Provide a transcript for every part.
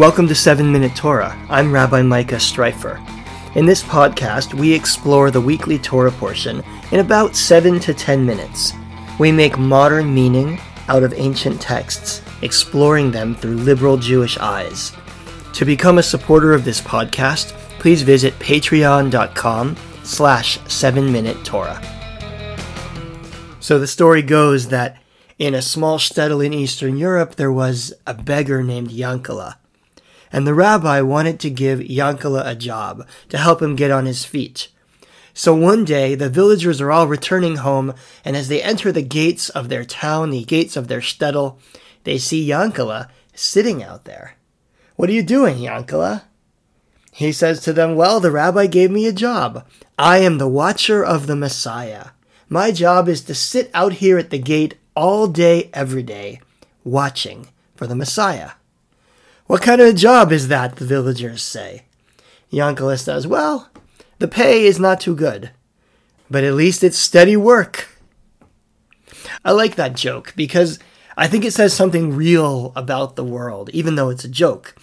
Welcome to 7 Minute Torah. I'm Rabbi Micah Streiffer. In this podcast, we explore the weekly Torah portion in about 7 to 10 minutes. We make modern meaning out of ancient texts, exploring them through liberal Jewish eyes. To become a supporter of this podcast, please visit patreon.com slash 7-minute Torah. So the story goes that in a small shtetl in Eastern Europe, there was a beggar named Yankala and the rabbi wanted to give Yankala a job to help him get on his feet. So one day, the villagers are all returning home, and as they enter the gates of their town, the gates of their shtetl, they see Yankala sitting out there. What are you doing, Yankala? He says to them, Well, the rabbi gave me a job. I am the watcher of the Messiah. My job is to sit out here at the gate all day, every day, watching for the Messiah. What kind of a job is that? the villagers say. Yankelis says, Well, the pay is not too good, but at least it's steady work. I like that joke because I think it says something real about the world, even though it's a joke.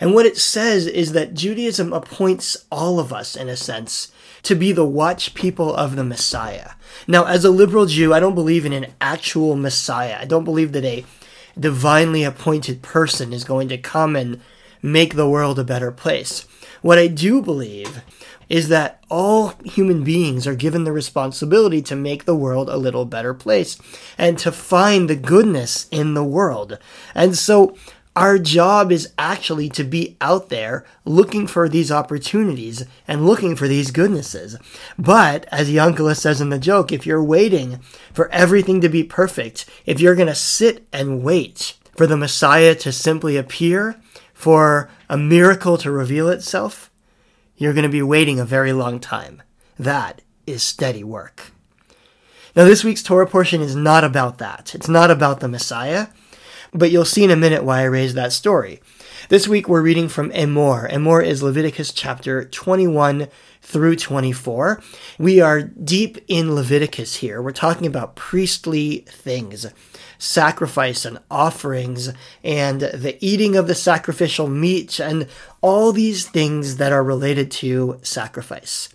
And what it says is that Judaism appoints all of us, in a sense, to be the watch people of the Messiah. Now, as a liberal Jew, I don't believe in an actual Messiah. I don't believe that a divinely appointed person is going to come and make the world a better place. What I do believe is that all human beings are given the responsibility to make the world a little better place and to find the goodness in the world. And so our job is actually to be out there looking for these opportunities and looking for these goodnesses. But, as Yankala says in the joke, if you're waiting for everything to be perfect, if you're going to sit and wait for the Messiah to simply appear, for a miracle to reveal itself, you're going to be waiting a very long time. That is steady work. Now, this week's Torah portion is not about that. It's not about the Messiah but you'll see in a minute why I raised that story. This week we're reading from Emor. Emor is Leviticus chapter 21 through 24. We are deep in Leviticus here. We're talking about priestly things, sacrifice and offerings, and the eating of the sacrificial meat, and all these things that are related to sacrifice.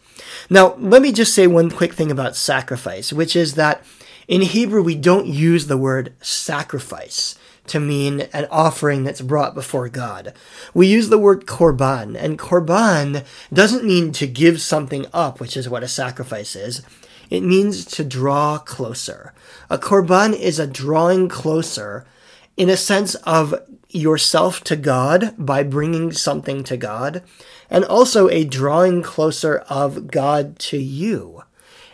Now, let me just say one quick thing about sacrifice, which is that in Hebrew we don't use the word sacrifice to mean an offering that's brought before God. We use the word korban, and korban doesn't mean to give something up, which is what a sacrifice is. It means to draw closer. A korban is a drawing closer in a sense of yourself to God by bringing something to God, and also a drawing closer of God to you.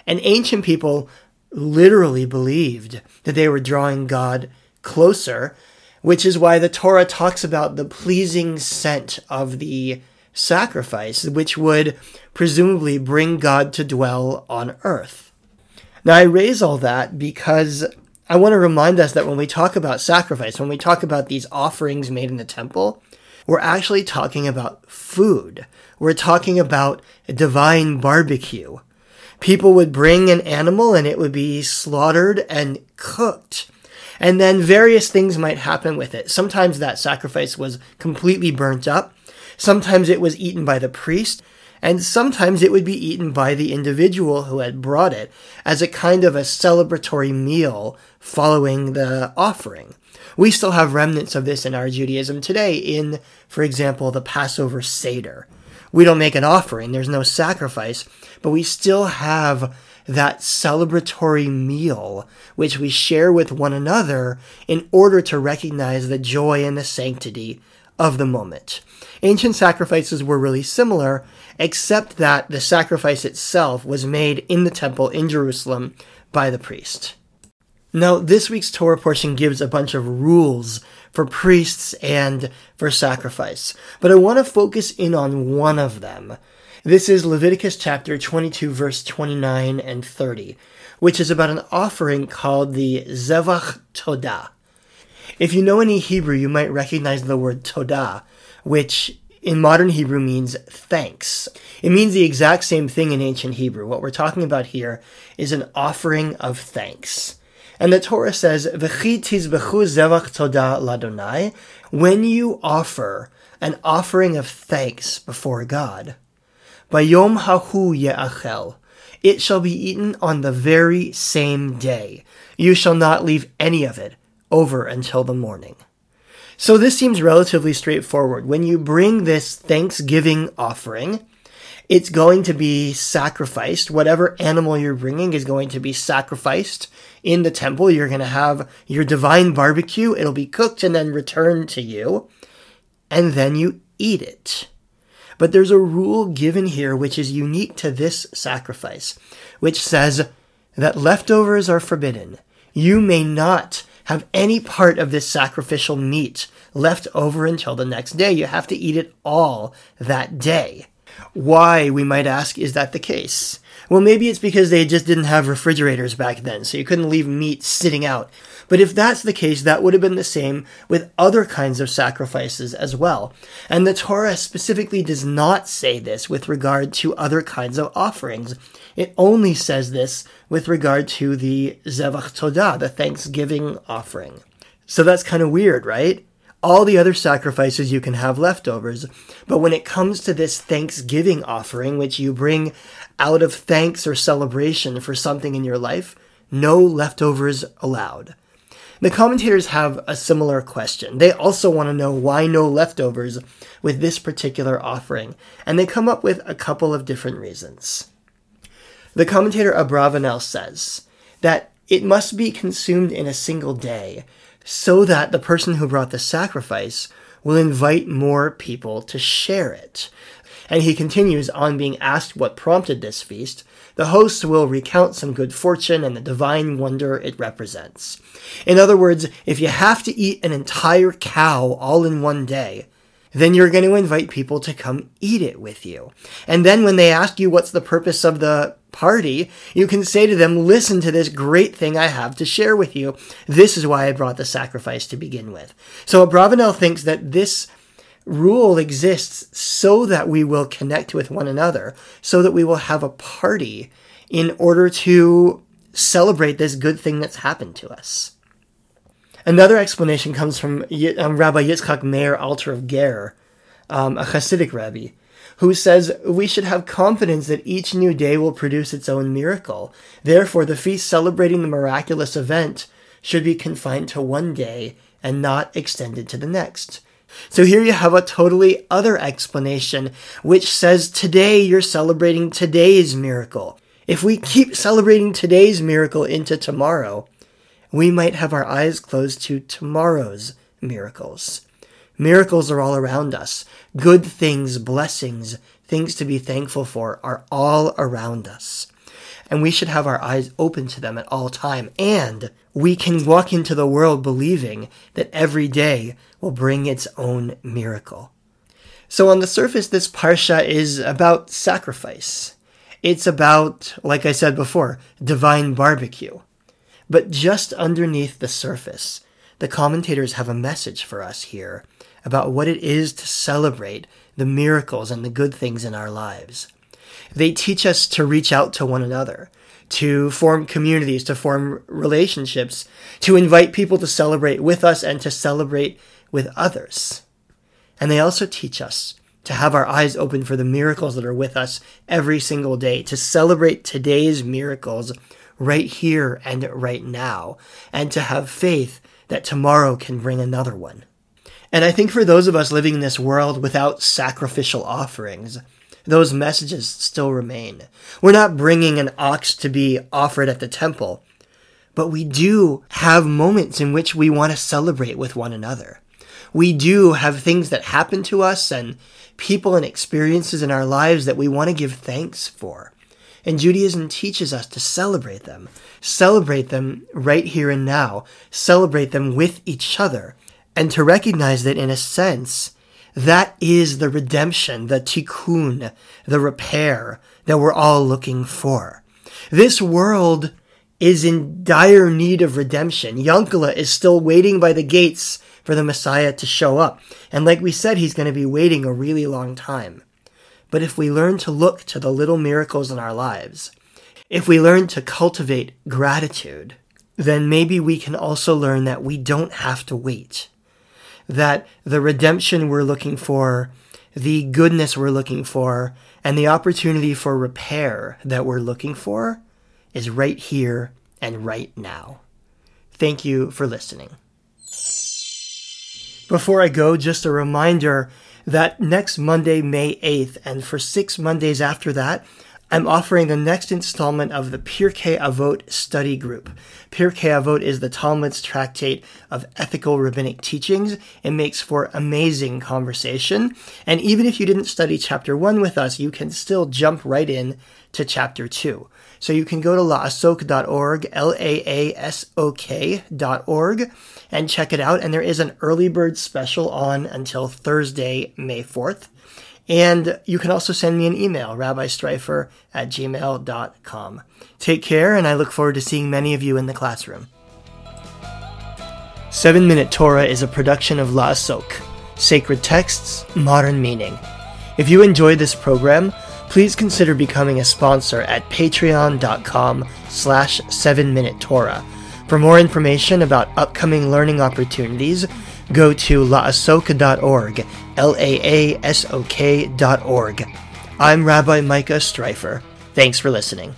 And ancient people literally believed that they were drawing God closer, which is why the Torah talks about the pleasing scent of the sacrifice, which would presumably bring God to dwell on earth. Now, I raise all that because I want to remind us that when we talk about sacrifice, when we talk about these offerings made in the temple, we're actually talking about food. We're talking about a divine barbecue. People would bring an animal and it would be slaughtered and cooked and then various things might happen with it. Sometimes that sacrifice was completely burnt up. Sometimes it was eaten by the priest. And sometimes it would be eaten by the individual who had brought it as a kind of a celebratory meal following the offering. We still have remnants of this in our Judaism today in, for example, the Passover Seder. We don't make an offering, there's no sacrifice, but we still have that celebratory meal which we share with one another in order to recognize the joy and the sanctity of the moment. Ancient sacrifices were really similar, except that the sacrifice itself was made in the temple in Jerusalem by the priest. Now, this week's Torah portion gives a bunch of rules for priests and for sacrifice, but I want to focus in on one of them this is Leviticus chapter 22, verse 29 and 30, which is about an offering called the Zevach Todah. If you know any Hebrew, you might recognize the word Todah, which in modern Hebrew means thanks. It means the exact same thing in ancient Hebrew. What we're talking about here is an offering of thanks. And the Torah says, when you offer an offering of thanks before God. Bayom hahu ye'achel, it shall be eaten on the very same day. You shall not leave any of it over until the morning. So this seems relatively straightforward. When you bring this Thanksgiving offering, it's going to be sacrificed. Whatever animal you're bringing is going to be sacrificed in the temple. You're going to have your divine barbecue. It'll be cooked and then returned to you. And then you eat it. But there's a rule given here which is unique to this sacrifice, which says that leftovers are forbidden. You may not have any part of this sacrificial meat left over until the next day. You have to eat it all that day. Why, we might ask, is that the case? Well, maybe it's because they just didn't have refrigerators back then, so you couldn't leave meat sitting out. But if that's the case, that would have been the same with other kinds of sacrifices as well. And the Torah specifically does not say this with regard to other kinds of offerings. It only says this with regard to the Zevach Todah, the Thanksgiving offering. So that's kind of weird, right? All the other sacrifices you can have leftovers, but when it comes to this Thanksgiving offering, which you bring out of thanks or celebration for something in your life, no leftovers allowed. The commentators have a similar question. They also want to know why no leftovers with this particular offering, and they come up with a couple of different reasons. The commentator Abravanel says that it must be consumed in a single day so that the person who brought the sacrifice will invite more people to share it. And he continues on being asked what prompted this feast. The host will recount some good fortune and the divine wonder it represents. In other words, if you have to eat an entire cow all in one day, then you're going to invite people to come eat it with you. And then when they ask you what's the purpose of the party, you can say to them, listen to this great thing I have to share with you. This is why I brought the sacrifice to begin with. So Abravanel thinks that this rule exists so that we will connect with one another, so that we will have a party in order to celebrate this good thing that's happened to us. Another explanation comes from um, Rabbi Yitzchak Meir Alter of Ger, um, a Hasidic rabbi, who says we should have confidence that each new day will produce its own miracle. Therefore, the feast celebrating the miraculous event should be confined to one day and not extended to the next. So here you have a totally other explanation, which says today you're celebrating today's miracle. If we keep celebrating today's miracle into tomorrow, we might have our eyes closed to tomorrow's miracles. Miracles are all around us. Good things, blessings, things to be thankful for are all around us. And we should have our eyes open to them at all time. And we can walk into the world believing that every day will bring its own miracle. So on the surface, this parsha is about sacrifice. It's about, like I said before, divine barbecue. But just underneath the surface, the commentators have a message for us here about what it is to celebrate the miracles and the good things in our lives. They teach us to reach out to one another, to form communities, to form relationships, to invite people to celebrate with us and to celebrate with others. And they also teach us to have our eyes open for the miracles that are with us every single day, to celebrate today's miracles right here and right now, and to have faith that tomorrow can bring another one. And I think for those of us living in this world without sacrificial offerings, those messages still remain. We're not bringing an ox to be offered at the temple, but we do have moments in which we want to celebrate with one another. We do have things that happen to us and people and experiences in our lives that we want to give thanks for. And Judaism teaches us to celebrate them. Celebrate them right here and now. Celebrate them with each other. And to recognize that in a sense, that is the redemption, the tikkun, the repair that we're all looking for. This world is in dire need of redemption. Yankala is still waiting by the gates for the Messiah to show up. And like we said, he's going to be waiting a really long time. But if we learn to look to the little miracles in our lives, if we learn to cultivate gratitude, then maybe we can also learn that we don't have to wait. That the redemption we're looking for, the goodness we're looking for, and the opportunity for repair that we're looking for is right here and right now. Thank you for listening. Before I go, just a reminder that next Monday, May 8th, and for six Mondays after that, I'm offering the next installment of the Pirkei Avot study group. Pirkei Avot is the Talmud's tractate of ethical rabbinic teachings. It makes for amazing conversation. And even if you didn't study chapter 1 with us, you can still jump right in to chapter 2. So you can go to laasok.org, L-A-A-S-O-K.org, and check it out. And there is an early bird special on until Thursday, May 4th. And you can also send me an email, rabbistreiffer at gmail.com. Take care, and I look forward to seeing many of you in the classroom. 7 Minute Torah is a production of La Laasok, Sacred Texts, Modern Meaning. If you enjoyed this program, please consider becoming a sponsor at patreon.com slash 7-minute Torah. For more information about upcoming learning opportunities, go to laasok.org, L-A-A-S-O-K.org. I'm Rabbi Micah Streiffer. Thanks for listening.